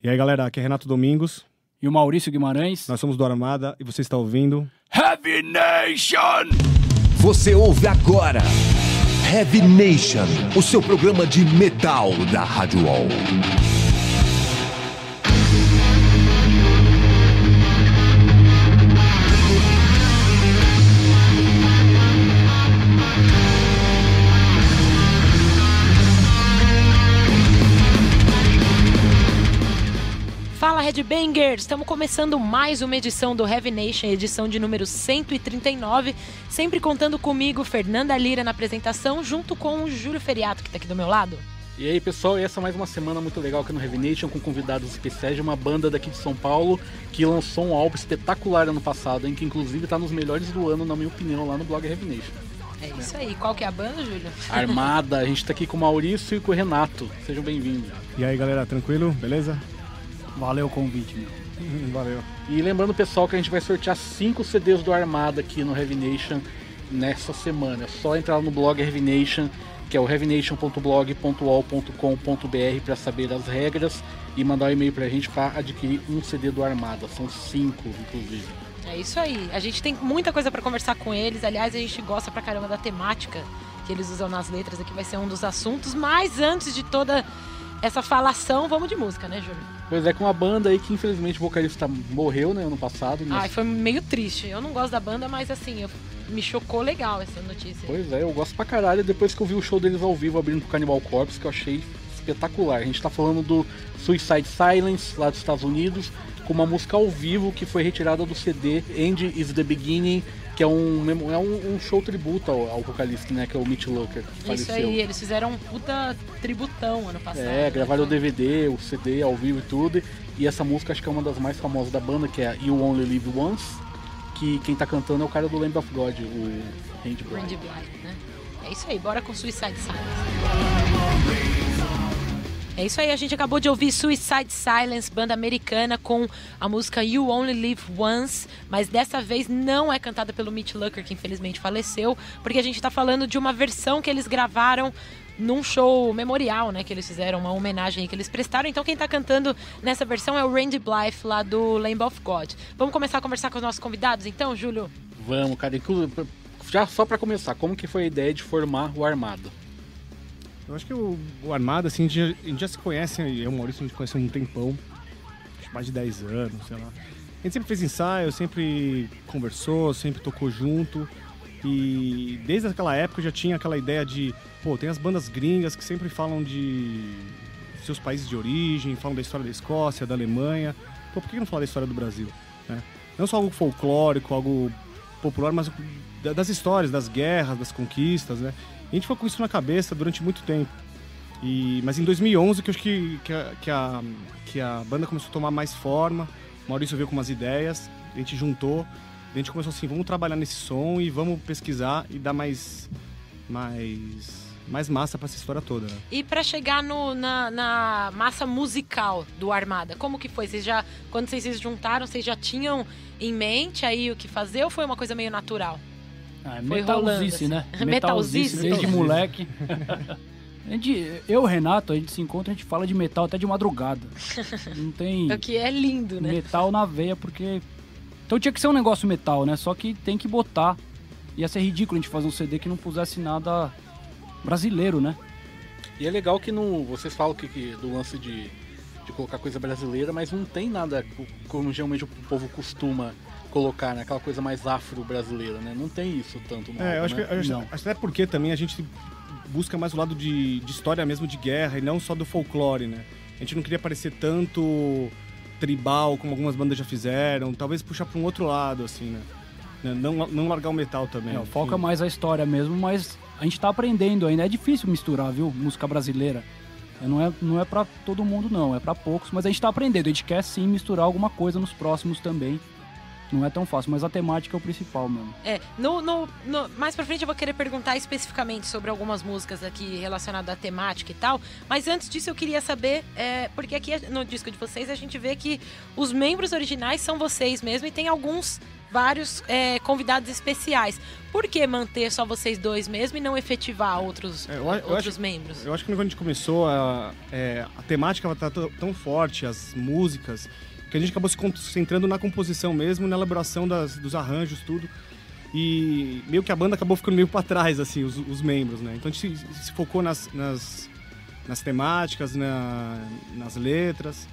E aí, galera, aqui é Renato Domingos. E o Maurício Guimarães. Nós somos do Armada e você está ouvindo. Heavy Nation! Você ouve agora Heavy Nation, o seu programa de metal da Rádio Wall. Headbangers! Estamos começando mais uma edição do Heavy Nation, edição de número 139, sempre contando comigo, Fernanda Lira na apresentação, junto com o Júlio Feriato, que está aqui do meu lado. E aí pessoal, essa é mais uma semana muito legal aqui no Heavy Nation com convidados especiais de uma banda daqui de São Paulo que lançou um álbum espetacular ano passado, em que inclusive está nos melhores do ano, na minha opinião, lá no blog Heavy Nation. É isso aí. Qual que é a banda, Júlio? Armada, a gente está aqui com o Maurício e com o Renato. Sejam bem-vindos. E aí, galera, tranquilo? Beleza? Valeu o convite, meu. Valeu. E lembrando pessoal que a gente vai sortear 5 CDs do Armada aqui no Heavy Nation nessa semana. É só entrar no blog Heavy Nation, que é o heavynation.blog.wall.com.br para saber as regras e mandar um e-mail pra gente para adquirir um CD do Armada. São 5, inclusive. É isso aí. A gente tem muita coisa para conversar com eles. Aliás, a gente gosta pra caramba da temática que eles usam nas letras aqui, vai ser um dos assuntos. Mas antes de toda essa falação, vamos de música, né, Júlio? Pois é, com uma banda aí que infelizmente o vocalista morreu, né, ano passado. mas- Ai, foi meio triste. Eu não gosto da banda, mas assim, eu- me chocou legal essa notícia. Pois é, eu gosto pra caralho depois que eu vi o show deles ao vivo abrindo pro Cannibal Corpse, que eu achei espetacular. A gente tá falando do Suicide Silence, lá dos Estados Unidos, com uma música ao vivo que foi retirada do CD End is the Beginning, que é um, é um, show tributo ao, ao vocalista, né, que é o Mitch Lucker, que Isso faleceu. aí, eles fizeram um puta tributão ano passado. É, né? gravaram o Foi- DVD, o CD ao vivo e tudo. E essa música acho que é uma das mais famosas da banda, que é You Only Live Once. Que quem tá cantando é o cara do Lamb of God, o Randy Blythe. Randy Blythe, né? É isso aí, bora com Suicide Silence. É isso aí, a gente acabou de ouvir Suicide Silence, banda americana, com a música You Only Live Once, mas dessa vez não é cantada pelo Mitch Lucker, que infelizmente faleceu, porque a gente tá falando de uma versão que eles gravaram num show memorial, né, que eles fizeram, uma homenagem que eles prestaram. Então quem tá cantando nessa versão é o Randy Blythe, lá do Lamb of God. Vamos começar a conversar com os nossos convidados, então, Júlio? Vamos, cara. Já só pra começar, como que foi a ideia de formar o Armada? Eu acho que o, o Armada, assim, a gente, já, a gente já se conhece, eu e o Maurício, a gente conhece há um tempão. Mais de 10 anos, sei lá. A gente sempre fez ensaio, sempre conversou, sempre tocou junto. E desde aquela época eu já tinha aquela ideia de, pô, tem as bandas gringas que sempre falam de seus países de origem, falam da história da Escócia, da Alemanha. Pô, por que não falar da história do Brasil? né? Não só algo folclórico, algo popular, mas da- das histórias, das guerras, das conquistas, né? A gente ficou com isso na cabeça durante muito tempo. E, mas em 2011 que eu acho que, que, a, que, a, que a banda começou a tomar mais forma, Maurício veio com umas ideias, a gente juntou, a gente começou assim, vamos trabalhar nesse som e vamos pesquisar e dar mais, mais, mais massa para essa história toda. Né? E pra chegar no- na, na massa musical do Armada, como que foi? Vocês já, quando vocês se juntaram, vocês já tinham em mente aí o que fazer ou foi uma coisa meio natural? Ah, é Foi metalzice, rolando, né? assim. Metalzice. desde moleque. A gente, eu e o Renato, a gente se encontra, a gente fala de metal até de madrugada. Não tem O que é lindo, né? metal na veia, porque. Então tinha que ser um negócio metal, né? Só que tem que botar. Ia ser ridículo a gente fazer um CD que não pusesse nada brasileiro, né? E é legal que não, vocês falam que, que do lance de, de colocar coisa brasileira, mas não tem nada co- como geralmente o povo costuma colocar, né? Aquela coisa mais afro-brasileira, né? Não tem isso tanto no É, eu álbum, acho que, né? eu acho, Não. acho até porque também a gente busca mais o lado de, de história mesmo de guerra e não só do folclore, né? A gente não queria parecer tanto tribal como algumas bandas já fizeram, talvez puxar para um outro lado, assim, né? Não, não largar o metal também. É, foca enfim. mais a história mesmo, mas a gente tá aprendendo ainda. É difícil misturar, viu? Música brasileira. É, Não é, não é pra todo mundo, não. É pra poucos, mas a gente tá aprendendo. A gente quer sim misturar alguma coisa nos próximos também. Não é tão fácil, mas a temática é o principal mesmo. É, no, no, no- mais pra frente eu vou querer perguntar especificamente sobre algumas músicas aqui relacionadas à temática e tal. Mas antes disso eu queria saber, é, porque aqui no disco de vocês a gente vê que os membros originais são vocês mesmo e tem alguns, vários é, convidados especiais. Por que manter só vocês dois mesmo e não efetivar outros, É, eu eu outros acho- membros? Eu acho que quando a gente começou, a, é, a temática estava tão, tão forte, as músicas, que a gente acabou se concentrando na composição mesmo, na elaboração das- dos arranjos, tudo. E meio que a banda acabou ficando meio para trás, assim, os, os membros, né? Então a gente se, se focou nas, nas, nas temáticas, na- nas letras.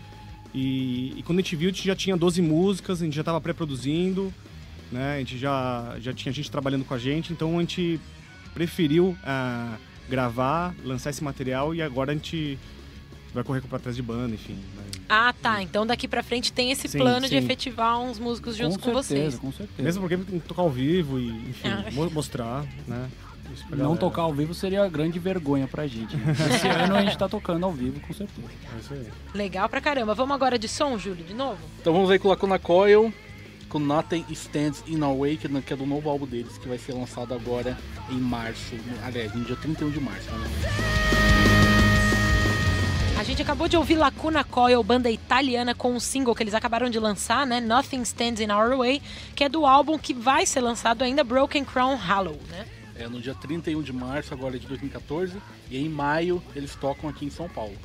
E, e quando a gente viu, a gente já tinha 12 músicas, a gente já estava pré-produzindo, né? A gente já, já tinha gente trabalhando com a gente, então a gente preferiu ah, gravar, lançar esse material e agora a gente vai correr para trás de banda, enfim. vai- Ah, tá. Então daqui pra frente tem esse Sim, plano de sim. efetivar uns músicos juntos com, com certeza, vocês. com certeza. Mesmo porque tem que tocar ao vivo e, enfim, Ah. mo- mostrar, né? Não galera. tocar ao vivo seria grande vergonha pra gente. né? Esse ano a gente tá tocando ao vivo, com certeza. É isso aí. Legal pra caramba. Vamos agora de som, Júlio, de novo? Então vamos aí com Lacuna Coil, com Nothing Stands in Our Way, que que é do novo álbum deles, que vai ser lançado agora em março. Aliás, no dia 31 de março. Né? A gente acabou de ouvir Lacuna Coil, banda italiana, com um single que eles acabaram de lançar, né? Nothing Stands in Our Way, que é do álbum que vai ser lançado ainda, Broken Crown Hollow, né? É no dia 31 de março, agora de 2014. E em maio eles tocam aqui em São Paulo.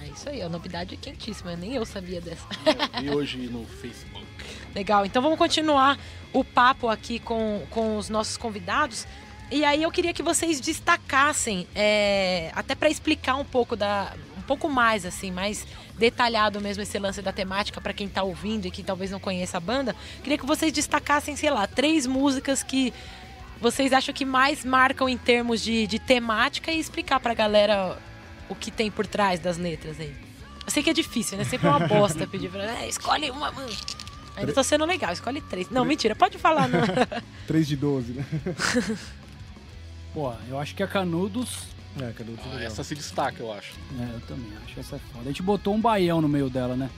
É isso aí, a novidade é quentíssima, nem eu sabia dessa. É, e hoje no Facebook. Legal, então vamos continuar o papo aqui com, com os nossos convidados. E aí eu queria que vocês destacassem, é, até para explicar um pouco da. Um pouco mais, assim, mais detalhado mesmo esse lance da temática para quem tá ouvindo e que talvez não conheça a banda. Queria que vocês destacassem, sei lá, três músicas que vocês acham que mais marcam em termos de, de temática e explicar pra galera o que tem por trás das letras aí. Eu sei que é difícil, né? Sempre uma bosta pedir pra. É, escolhe uma. Ainda tô sendo legal, escolhe três. Não, mentira, pode falar, não. 3 de 12, né? Pô, eu acho que a Canudos. É, cadê o Ah, legal. essa se destaca, eu acho. É, eu também acho essa é foda. A gente botou um baião no meio dela, né?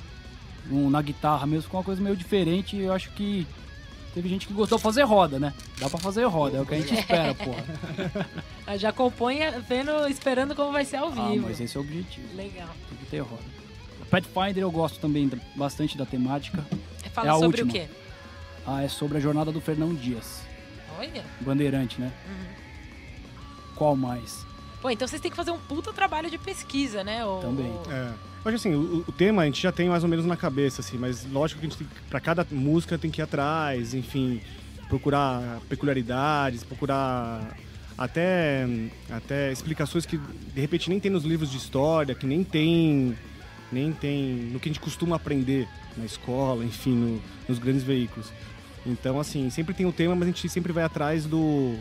Um, na guitarra mesmo, ficou uma coisa meio diferente. e Eu acho que teve gente que gostou de fazer roda, né? Dá pra fazer roda, é o que a gente espera, porra. Já compõe vendo, esperando como vai ser ao Ah, vivo. mas esse é o objetivo. Legal. Tem que ter roda. Pathfinder eu gosto também bastante da temática. Fala É a sobre última. o quê? Ah, é sobre a jornada do Fernão Dias. Olha. Bandeirante, né? Uhum. Qual mais? Pô, então vocês têm que fazer um puta trabalho de pesquisa, né? O, Também. o- É. Eu acho assim, o, o tema a gente já tem mais ou menos na cabeça, assim, mas lógico que a gente tem, que- pra cada música tem que ir atrás, enfim, procurar peculiaridades, procurar até, até explicações que de repente nem tem nos livros de história, que nem tem, nem tem no que a gente costuma aprender na escola, enfim, no- nos grandes veículos. Então, assim, sempre tem o tema, mas a gente sempre vai atrás do,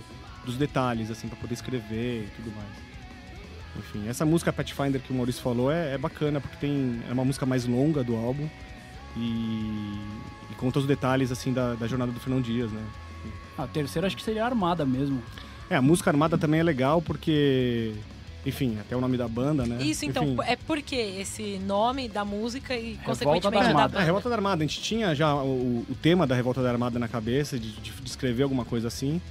dos detalhes, assim, para poder escrever e tudo mais. Enfim, essa música Pathfinder que o Maurício falou é, é bacana porque tem é uma música mais longa do álbum e, e conta os detalhes assim da, da jornada do Fernão Dias, né? A terceira acho que seria a Armada mesmo. É, a música Armada também é legal porque, enfim, até o nome da banda, né? Isso, então, Enfim, é por que esse nome da música e, Revolta consequentemente, da da Armada. banda? a Revolta da Armada, a gente tinha já o, o tema da Revolta da Armada na cabeça, de, de, de escrever alguma coisa assim.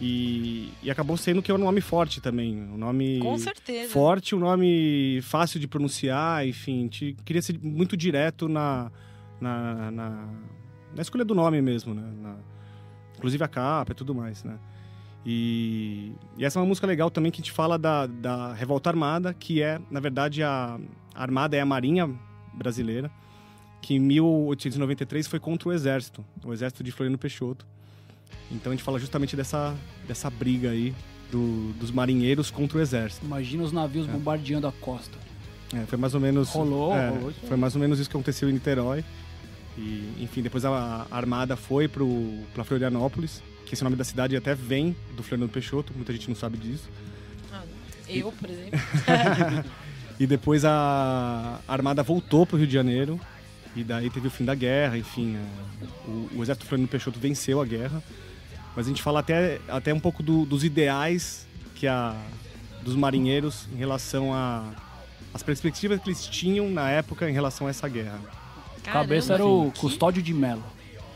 E, e acabou sendo que é um nome forte também. Um nome Com certeza. forte, um nome fácil de pronunciar, enfim. Gente queria ser muito direto na, na, na, na escolha do nome mesmo, né? Na- inclusive a capa e tudo mais, né? E, e essa é uma música legal também que a gente fala da, da Revolta Armada, que é, na verdade, a, a Armada é a Marinha brasileira, que em 1893 foi contra o Exército, o Exército de Floriano Peixoto. Então a gente fala justamente dessa, dessa briga aí do- dos marinheiros contra o Exército. Imagina os navios bombardeando a costa. É, foi mais ou menos. Rolou, é, rolou. Foi mais ou menos isso que aconteceu em Niterói. E, enfim, depois a, a Armada foi para Florianópolis, que esse nome da cidade até vem do Fernando Peixoto, muita gente não sabe disso. Ah, eu, por exemplo. E depois a a Armada voltou para o Rio de Janeiro, e daí teve o fim da guerra, enfim. é, o, o exército Fernando Peixoto venceu a guerra. Mas a gente fala até, até um pouco do- dos ideais que a, dos marinheiros em relação a as perspectivas que eles tinham na época em relação a essa guerra. A cabeça era Caramba, o que- Custódio de Melo.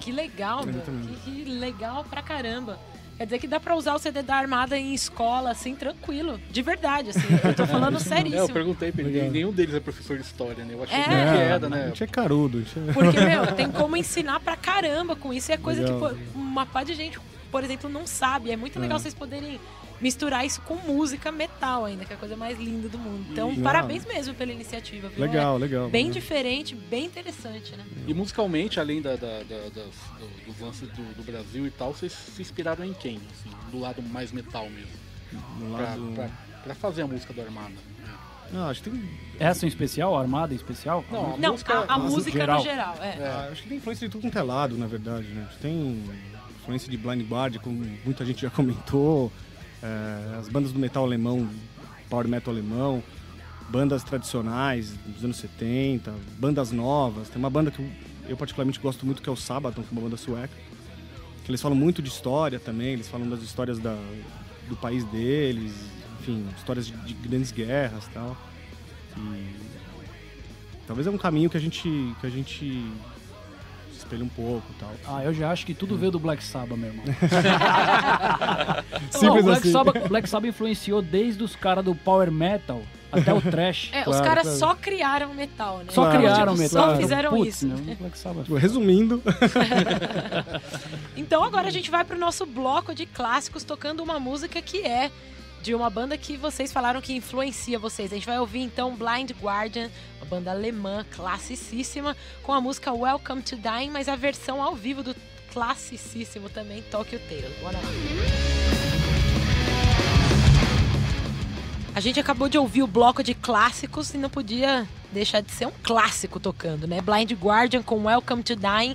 Que legal, meu. Que legal pra caramba. Quer dizer que dá pra usar o CD da Armada em escola, assim, tranquilo. De verdade, assim. Eu tô falando É, eu seríssimo. perguntei pra ele, nenhum deles é professor de história, né? Eu achei É. que era, A né? gente é carudo. a gente é- Porque, meu, tem como ensinar pra caramba com isso. E é coisa Legal. que pô, uma pá de gente, por exemplo, não sabe. É muito legal É. vocês poderem misturar isso com música metal ainda, que é a coisa mais linda do mundo. Então, parabéns mesmo pela iniciativa. Viu? Legal, É legal. bem diferente, bem interessante, né? E musicalmente, além da, da- da- das- do- dos lances do, do Brasil e tal, vocês se inspiraram em quem? Assim, do lado mais metal mesmo. Pra, lado... pra- pra fazer a música do Armada. Não, acho que tem... Essa em especial, a armada em especial? Não, a Não, música. a, a música geral. no geral, é. Ah, acho que tem influência de tudo quanto é lado, na verdade, né? A gente tem influência de Blind Guardian, como muita gente já comentou, é, as bandas do metal alemão, power metal alemão, bandas tradicionais dos anos 70, bandas novas. Tem uma banda que eu, eu particularmente gosto muito, que é o Sabaton, que é uma banda sueca, que eles falam muito de história também, eles falam das histórias da, do país deles, enfim, histórias de, de grandes guerras e tal. E talvez é um caminho que a gente que a gente espelha um pouco e tal. Ah, eu já acho que tudo veio do Black Sabbath, meu irmão. Não, Simples o Black, assim. Sabbath, Black Sabbath influenciou desde os caras do Power Metal até o Trash. É, os Claro, caras claro. só criaram metal, né? Só Claro. criaram Tipo, metal. Só fizeram Putz, isso. meu, Black Sabbath. Resumindo, Então agora a gente vai pro nosso bloco de clássicos tocando uma música que é de uma banda que vocês falaram que influencia vocês. A gente vai ouvir então Blind Guardian, uma banda alemã classicíssima, com a música Welcome to Dying, mas a versão ao vivo do classicíssimo também Tokyo Tales. Bora lá. A gente acabou de ouvir o bloco de clássicos e não podia deixar de ser um clássico tocando, né? Blind Guardian com Welcome to Dying,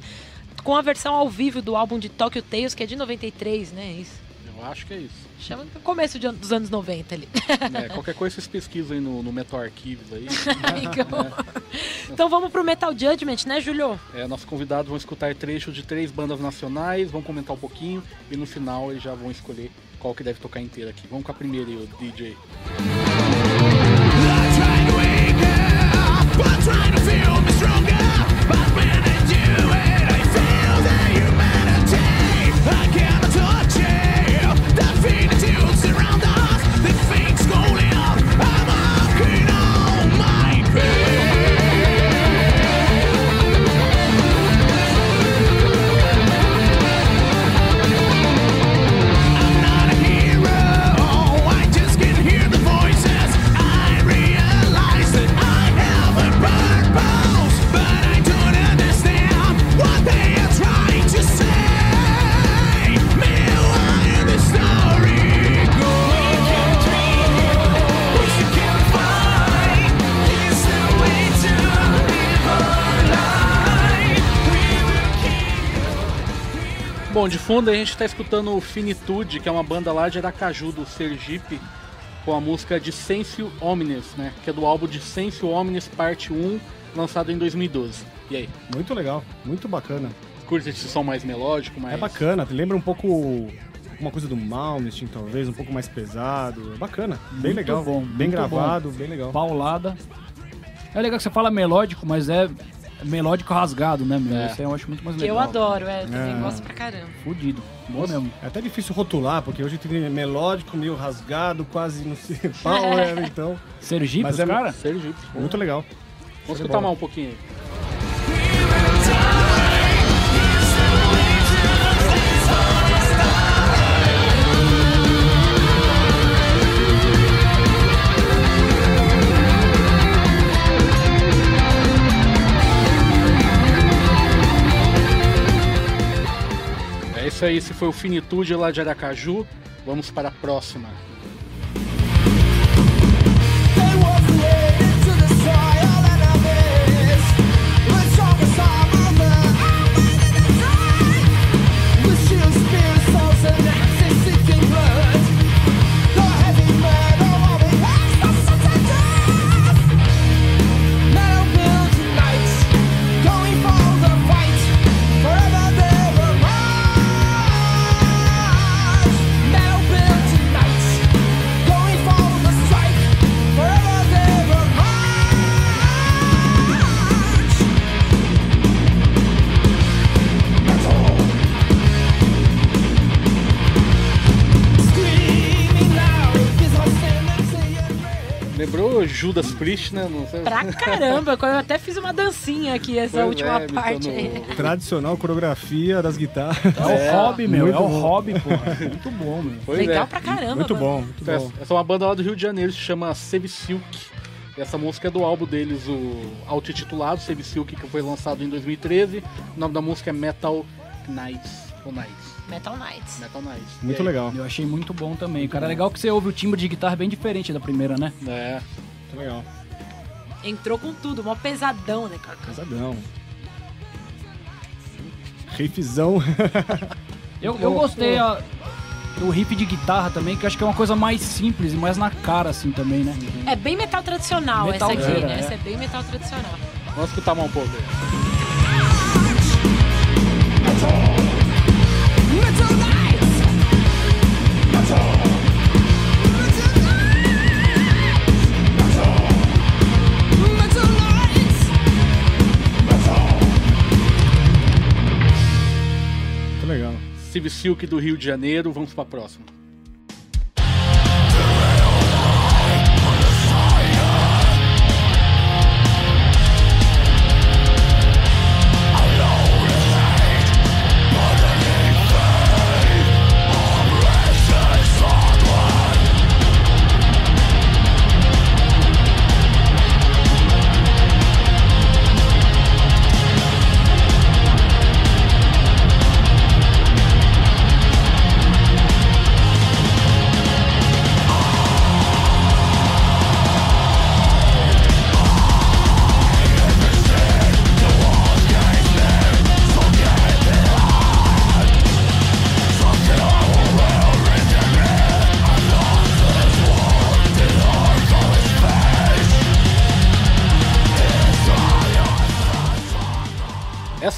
com a versão ao vivo do álbum de Tokyo Tales, que é de 93, né? Isso. Acho que é isso. Chama começo de dos anos 90 ali. É, qualquer coisa vocês pesquisam aí no, no Metal Archives aí. então vamos pro Metal Judgment, né, Julio? É, nossos convidados vão escutar trechos de três bandas nacionais, vão comentar um pouquinho e no final eles já vão escolher qual que deve tocar inteira aqui. Vamos com a primeira aí, o DJ. Bom, de fundo a gente tá escutando o Finitude, que é uma banda lá de Aracaju, do Sergipe, com a música Dissensio Omnes, né? Que é do álbum Dissensio Omnes Parte 1, lançado em 2012. E aí, muito legal, muito bacana. curte esse som mais melódico, mais... É bacana, lembra um pouco uma coisa do Malmsteen, talvez, um pouco mais pesado. É bacana, bem Muito legal, bom, bem gravado, bem legal. Paulada. É legal que você fala melódico, mas é melódico rasgado, né, meu? É. Aí eu acho muito mais Que legal. eu adoro, é, também É. gosto pra caramba. Fudido. Bom mesmo. É até difícil rotular, porque hoje tem melódico, meio rasgado, quase não sei, power, então. Sergipe, Mas é- cara? Sergipe. Muito legal. Vamos escutar mais um pouquinho aí. Isso aí, esse foi o Finitude lá de Aracaju. Vamos para a próxima. Judas Priest, né? Não sei. Pra caramba, eu até fiz uma dancinha aqui, essa Pois última é, parte Tradicional coreografia das guitarras. É o hobby, meu. É o hobby, porra. Muito bom, meu. Pois Legal é. pra caramba, Muito bom, muito bom. Essa essa é uma banda lá do Rio de Janeiro, se chama Save Silk. E Essa música é do álbum deles, o auto-intitulado Save Silk, que foi lançado em 2013. O nome da música é Metal Knights. Ou Knights. Metal Knights. Metal Knights. Muito legal. Eu achei muito bom também. Cara, é legal que você ouve o timbre de guitarra bem diferente da primeira, né? É. Legal. Entrou com tudo, mó pesadão, né, cara? Casadão. Riffzão. Eu, eu gostei a- do riff de guitarra também, que eu acho que é uma coisa mais simples e mais na cara, assim, também, né? É bem metal tradicional essa aqui, Metalzera, né? é. Essa é bem metal tradicional. Vamos escutar mais um pouco Silk do Rio de Janeiro. Vamos pra próxima.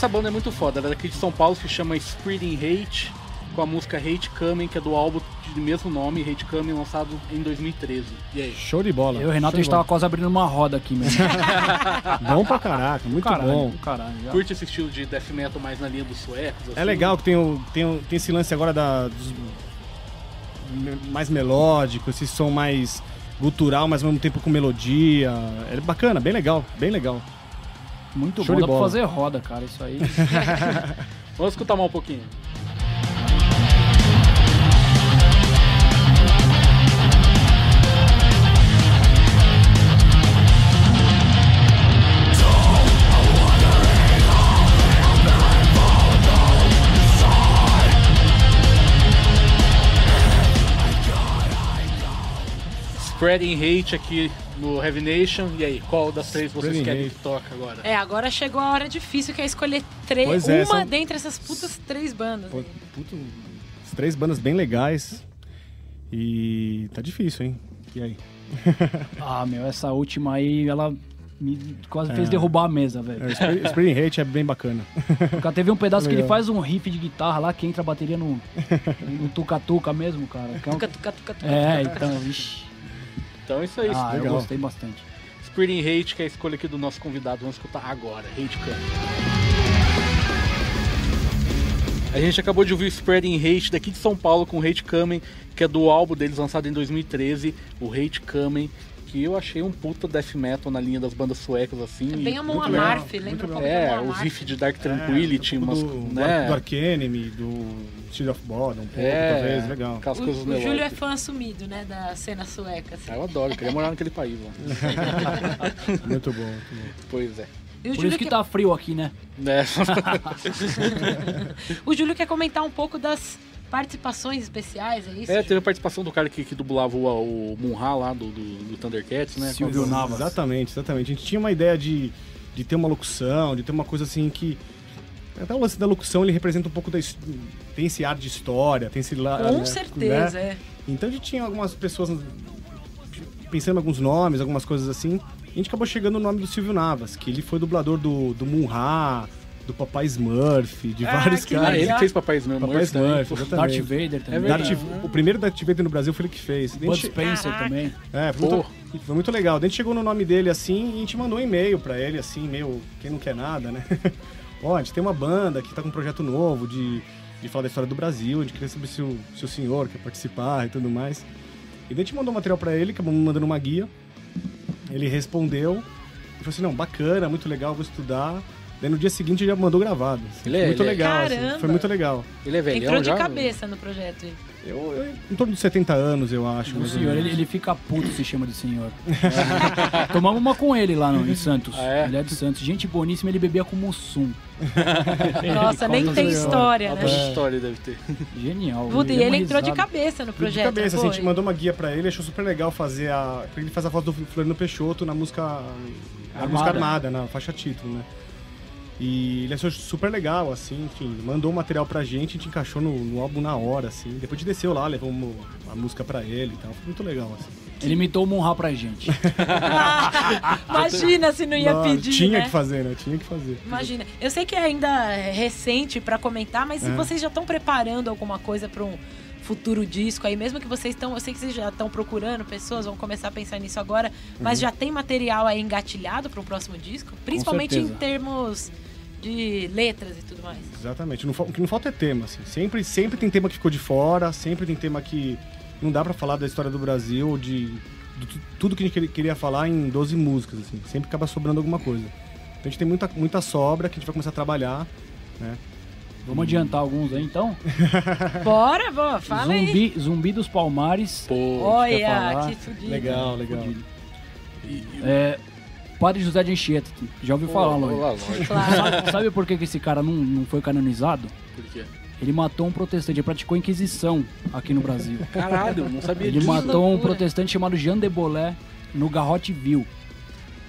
Essa banda é muito foda, ela é daqui de São Paulo, se chama Spreading Hate, com a música Hate Coming, que é do álbum de mesmo nome, Hate Coming, lançado em 2013. E aí? Show de bola. Eu e o Renato, a gente tava quase abrindo uma roda aqui, mesmo. Bom pra caraca, muito caralho, bom. caralho. já. Curte esse estilo de death metal mais na linha dos suecos? É assim? legal que tem, o, tem, o- tem esse lance agora da, dos, mais melódico, esse som mais gutural, mas ao mesmo tempo com melodia. É bacana, bem legal, bem legal. Muito Show bom, dá pra bola. fazer roda, cara, isso aí. Vamos escutar mais um pouquinho. Spreading Hate aqui no Heavy Nation. E aí, qual das três vocês querem que toque agora? É, agora chegou a hora difícil, que é escolher três, Pois é, uma são- dentre essas putas três bandas. Pô, puto, as três bandas bem legais. E tá difícil, hein? E aí? ah, meu, essa última aí, ela me quase fez derrubar a mesa, É, velho. o Spring- Hate é bem bacana. Porque teve um pedaço que ele faz um riff de guitarra lá, que entra a bateria no, no tuca-tuca mesmo, cara. que é. É, então, vixi. Então é isso aí. Ah, eu legal. gostei bastante. Spreading Hate, que é a escolha aqui do nosso convidado. Vamos escutar agora. Hate Coming. A gente acabou de ouvir o Spreading Hate daqui de São Paulo com Hate Coming, que é do álbum deles lançado em 2013, o Hate Coming, que eu achei um puta death metal na linha das bandas suecas assim. É e bem a Mon Amarth, lembra um pouco É, Amarth. riffs de Dark Tranquility, é, um umas, pouco do, né? do Arcanemy, do Street of Bottom, um pouco, é, talvez, legal. aquelas O, coisas o Júlio é fã assumido, né, da cena sueca. assim. Ah, Eu adoro, eu queria morar naquele país lá. Muito bom, muito bom. pois é. E o Por Júlio, isso que quer, tá frio aqui, né? Né? o Júlio quer comentar um pouco das participações especiais, é isso? É, teve a participação do cara que, que dublava o, o Munra lá do, do, do Thundercats, né? Silvio Navas. Exatamente, exatamente. A gente tinha uma ideia de, de ter uma locução, de ter uma coisa assim que. Até o lance da locução ele representa um pouco da. Tem esse ar de história, tem esse lado. Com certeza, é. Então a gente tinha algumas pessoas pensando em alguns nomes, algumas coisas assim. E a gente acabou chegando no nome do Silvio Navas, que ele foi dublador do, do Munra, do Papai Smurf, de Ah, vários que Ah, caras. ele que fez Papai Smurf. Papai Smurf, exatamente. Darth Vader também. É Darth- verdade. o primeiro Darth Vader no Brasil foi ele que fez. Bud Spencer Caraca. também. É, foi muito, foi muito legal. Daí a gente chegou no nome dele assim e a gente mandou um e-mail pra ele, assim, meio quem não quer nada, né? Ó, a gente tem uma banda que tá com um projeto novo de, de falar da história do Brasil, gente queria saber se o, se o senhor quer participar e tudo mais. E daí a gente mandou um material pra ele, acabamos mandando uma guia. Ele respondeu e falou assim, não, bacana, muito legal, vou estudar. Daí no dia seguinte ele já mandou gravado. assim. Ele é- muito ele é- legal, assim, foi muito legal. Ele é velhão Entrou de já? cabeça no projeto. ele. Eu, eu- em torno de 70 anos, eu acho. O senhor, ele, ele fica puto se chama de senhor. Tomamos uma com ele lá no, em Santos. Ah, é? Ele é de Santos. Gente boníssima, ele bebia com Mussum. Nossa, nem tem história, né? história deve ter. Genial. Puta, e ele entrou de cabeça no De projeto. cabeça, não assim, a gente mandou uma guia pra ele, achou super legal fazer a. Ele faz a voz do Floriano Peixoto na música. Na música armada, na faixa título, né? E ele achou super legal, assim, enfim, mandou o material pra gente, a gente encaixou no, no álbum na hora, assim. Depois a gente desceu lá, levou uma, a música pra ele e tal. Foi muito legal, assim. Ele imitou o Monra pra gente. Imagina se não ia Não, pedir, Tinha né? que fazer, né? Tinha que fazer. Imagina. Eu sei que é ainda recente pra comentar, mas se É. vocês já estão preparando alguma coisa pra um futuro disco aí, mesmo que vocês estão, eu sei que vocês já estão procurando pessoas, vão começar a pensar nisso agora, mas Uhum. já tem material aí engatilhado para um próximo disco, principalmente em termos de letras e tudo mais. Exatamente. Não o que não falta é tema, assim. Sempre, sempre tem tema que ficou de fora, sempre tem tema que não dá pra falar da história do Brasil, de, de tu- tudo que a gente queria- queria falar em 12 músicas, assim. Sempre acaba sobrando alguma coisa. Então a gente tem muita, muita sobra que a gente vai começar a trabalhar, né? Vamos adiantar alguns aí então? Bora, boa, fala aí. Zumbi, Zumbi dos Palmares. Pô, Olha, que fudido. Legal, legal. Fudido. É, Padre José de Anchieta. Já ouviu falar, lógico. Claro. Sabe, sabe por que, que esse cara não, não foi canonizado? Por quê? Ele matou um protestante, ele praticou inquisição aqui no Brasil. Caralho, não sabia Ele disso. matou um protestante chamado Jean de Bolé no Garrote Vil.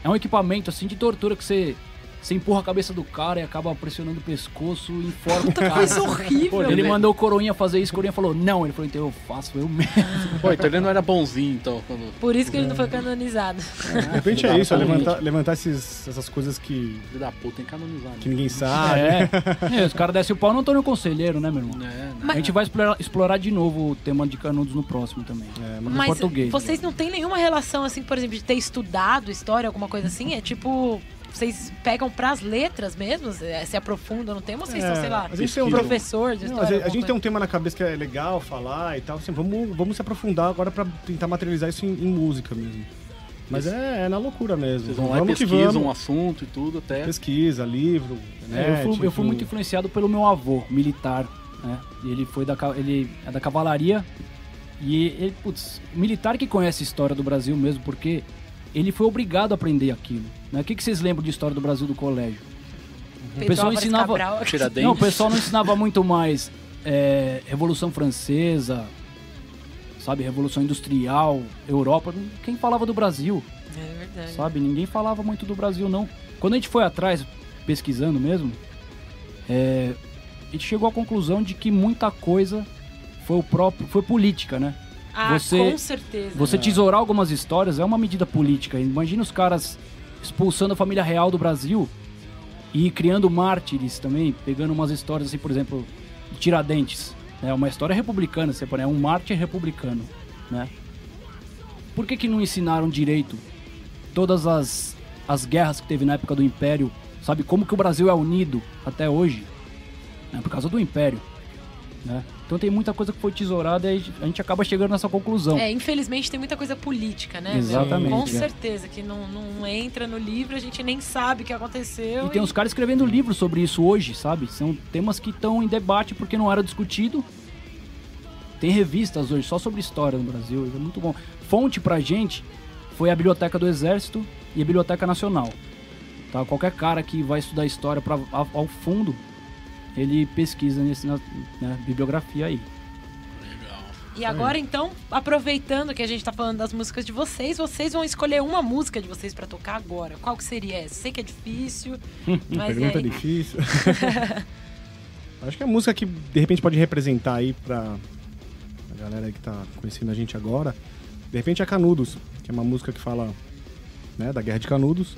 É um equipamento assim de tortura que você, você empurra a cabeça do cara e acaba pressionando o pescoço e enforca o cara. Coisa horrível. Pô, Ele né? mandou o Coroinha fazer isso, o Coroinha falou, não. Ele falou, então eu faço eu mesmo. Pô, então ele não era bonzinho, então. Quando... Por isso que ele não foi canonizado. De repente é isso, é levantar, levantar esses- essas coisas que, Filho da puta, tem que canonizar. que Né? ninguém sabe. É. é os caras descem o pau no Antônio Conselheiro, né, meu irmão? É, né? A gente vai explorar, explorar de novo o tema de canudos no próximo também. É, No Mas português. vocês não têm nenhuma relação, assim, por exemplo, de ter estudado história, alguma coisa assim? É tipo, vocês pegam pras letras mesmo? É, Se aprofundam no tema? Ou vocês É, são, sei lá, a gente tem um- professor de Não, história? a, gente, a gente tem um tema na cabeça que é legal falar e tal. Assim, vamos, vamos se aprofundar agora pra tentar materializar isso em, em música mesmo. Mas é, é na loucura mesmo. Vocês vão lá e vamos que pesquisam vamos. um assunto e tudo até. Pesquisa, livro. É, eu, fui, net, eu fui muito influenciado pelo meu avô, militar. Né? E Ele foi da, ele é da cavalaria. E ele, putz, militar que conhece a história do Brasil mesmo, porque ele foi obrigado a aprender aquilo. Né? O que, que vocês lembram de história do Brasil do colégio? O Pedro pessoal Álvares ensinava. Não, o pessoal não ensinava muito mais é, Revolução Francesa, sabe, Revolução Industrial, Europa. Quem falava do Brasil? É verdade. sabe? Ninguém falava muito do Brasil, não. Quando a gente foi atrás, pesquisando mesmo, é, a gente chegou à conclusão de que muita coisa foi o próprio, foi política, né? Ah, Você- com certeza. Você tesourar algumas histórias é uma medida política. Imagina os caras expulsando a família real do Brasil e criando mártires também, pegando umas histórias assim, por exemplo, de Tiradentes. É uma história republicana, você pode, é um mártir republicano, né? Por que que não ensinaram direito todas as, as guerras que teve na época do Império? Sabe como que o Brasil é unido até hoje? É por causa do Império, né? Então tem muita coisa que foi tesourada e a gente acaba chegando nessa conclusão. É, infelizmente tem muita coisa política, né? Exatamente, Com certeza, que não, não entra no livro, a gente nem sabe o que aconteceu. E tem uns caras escrevendo livros sobre isso hoje, sabe? São temas que estão em debate porque não era discutido. Tem revistas hoje só sobre história no Brasil, é muito bom. Fonte pra gente foi a Biblioteca do Exército e a Biblioteca Nacional. Tá? Qualquer cara que vai estudar história pra, ao, ao fundo, ele pesquisa nesse, na né, bibliografia aí. E agora, então, aproveitando que a gente tá falando das músicas de vocês, vocês vão escolher uma música de vocês pra tocar agora. Qual que seria essa? Sei que é difícil, mas e Pergunta aí? difícil. Acho que é a música que de repente pode representar aí pra a galera aí que tá conhecendo a gente agora. De repente é Canudos, que é uma música que fala né, da Guerra de Canudos.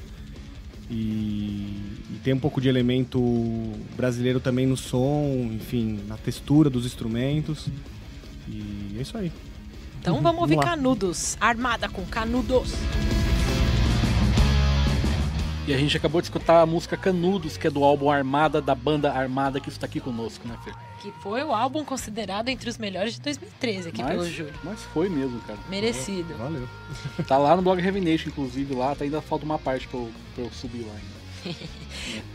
E, e tem um pouco de elemento brasileiro também no som, enfim, na textura dos instrumentos. E é isso aí. Então vamos ouvir Vamos. Canudos. Armada com Canudos. E a gente acabou de escutar a música Canudos, que é do álbum Armada, da banda Armada, que está aqui conosco, né, Fer? Que foi o álbum considerado entre os melhores de 2013 aqui pelo Mas, Júlio. mas foi mesmo, cara. Merecido. Valeu. Tá lá no blog Revination, inclusive, lá, tá, ainda falta uma parte pra eu, pra eu subir lá ainda.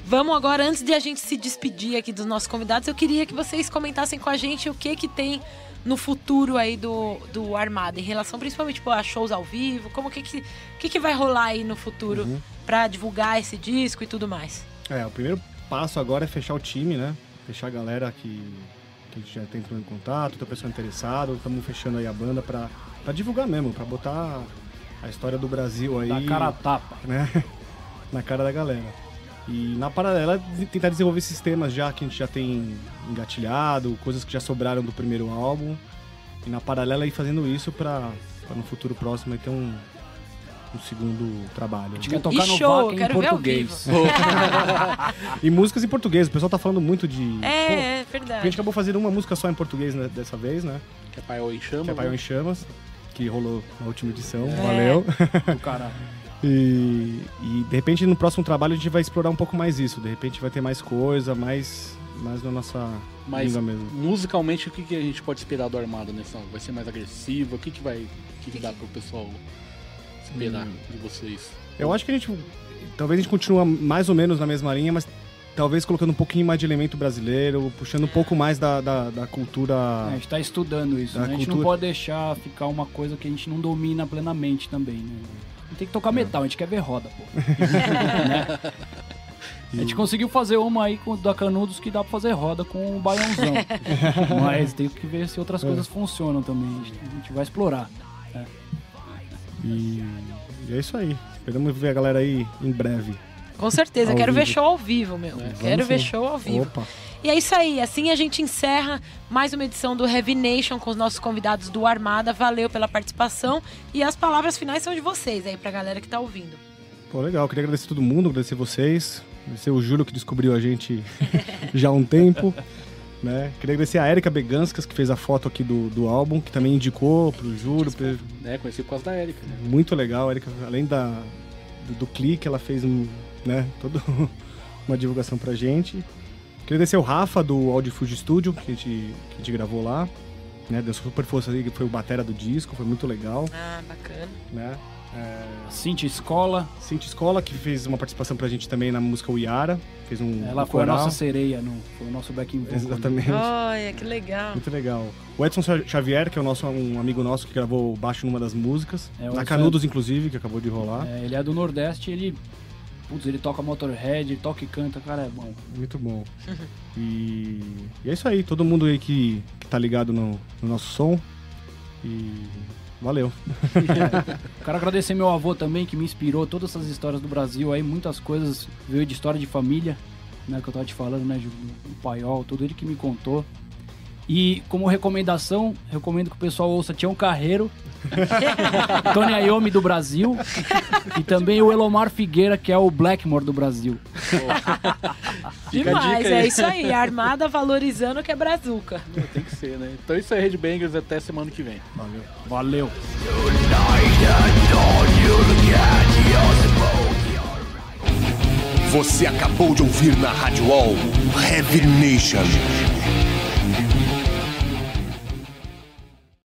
Vamos agora, antes de a gente se despedir aqui dos nossos convidados, eu queria que vocês comentassem com a gente o que que tem no futuro aí do, do Armada, em relação principalmente tipo, a shows ao vivo, como que que, que que vai rolar aí no futuro pra divulgar esse disco e tudo mais. É, o primeiro passo agora é fechar o time, né? Fechar a galera que, que a gente já tem entrando em contato, outra pessoa interessada, estamos fechando aí a banda pra, pra divulgar mesmo, pra botar a história do Brasil aí. Da cara a tapa. né? na cara da galera. E na paralela, tentar desenvolver sistemas já que a gente já tem engatilhado, coisas que já sobraram do primeiro álbum. E na paralela ir fazendo isso pra, pra no futuro próximo aí ter um, um segundo trabalho. A gente quer tocar e no show, Vaca em quero ver ao português. E músicas em português, o pessoal tá falando muito de. É, é Pô, a gente verdade. acabou fazendo uma música só em português né, dessa vez, né? Que é Paiol em Chama. Que é Paiol né? em Chamas, que rolou na última edição. É. Valeu. Do caralho. E, e de repente no próximo trabalho a gente vai explorar um pouco mais isso. De repente vai ter mais coisa, mais, mais na nossa Mas língua mesmo. musicalmente, o que, que a gente pode esperar do Armada nesse álbum? Vai ser mais agressivo? O que, que vai. O que, que dá pro pessoal esperar Hum. de vocês? Eu acho que a gente. Talvez a gente continue mais ou menos na mesma linha, mas talvez colocando um pouquinho mais de elemento brasileiro, puxando um pouco mais da, da, da cultura. É, a gente tá estudando isso, né? A gente não pode deixar ficar uma coisa que a gente não domina plenamente também, né? A gente tem que tocar metal, a gente quer ver roda, pô. Né? A gente conseguiu fazer uma aí com, da Canudos que dá pra fazer roda com o baiãozão. Mas tem que ver se outras coisas funcionam também. A gente, a gente vai explorar. E, e é isso aí. Esperamos ver a galera aí em breve. Com certeza, Ao quero ver vivo. show ao vivo, meu. quero Vamos ver sim. show ao vivo. Opa. E é isso aí, assim a gente encerra mais uma edição do Heavy Nation com os nossos convidados do Armada. Valeu pela participação e as palavras finais são de vocês aí pra galera que tá ouvindo. Pô, legal. Queria agradecer todo mundo, agradecer vocês. Agradecer o Júlio que descobriu a gente já há um tempo. Né? Queria agradecer a Erika Beganskas, que fez a foto aqui do, do álbum, que também indicou pro Júlio. pra- É, conheci por causa da Erika, né? Muito legal. A Erika, além da, do, do clique, ela fez um, né, toda uma divulgação pra gente. Queria agradecer o Rafa do Audio Fuji Studio, que a gente, que a gente gravou lá. Né, deu super força ali, que foi o batera do disco, foi muito legal. Ah, bacana. Né? É, Cintia Escola, Cintia Escola, que fez uma participação pra gente também na música Uiara. Fez um ela um foi a coral. nossa sereia, no, foi o nosso backing vocal. Exatamente. Olha, que legal. Muito legal. O Edson Xavier, que é o nosso, um amigo nosso que gravou baixo numa das músicas. É, na Edson- Canudos, inclusive, que acabou de rolar. É, ele é do Nordeste, ele. Putz, ele toca Motorhead, ele toca e canta, cara, é bom. Muito bom. E, e é isso aí, todo mundo aí que, que tá ligado no, no nosso som. E valeu. Quero agradecer meu avô também, que me inspirou todas essas histórias do Brasil aí, muitas coisas veio de história de família, né, que eu tava te falando, né, o paiol, tudo ele que me contou. E como recomendação, recomendo que o pessoal ouça Tião Carreiro, Tony Iommi do Brasil e também o Elomar Figueira, que é o Blackmore do Brasil. Demais, é isso aí. Armada valorizando que é brazuca. Tem que ser, né? Então é isso aí, Headbangers, até semana que vem. Valeu. Valeu! Você acabou de ouvir na Rádio Wall Heavy Nation.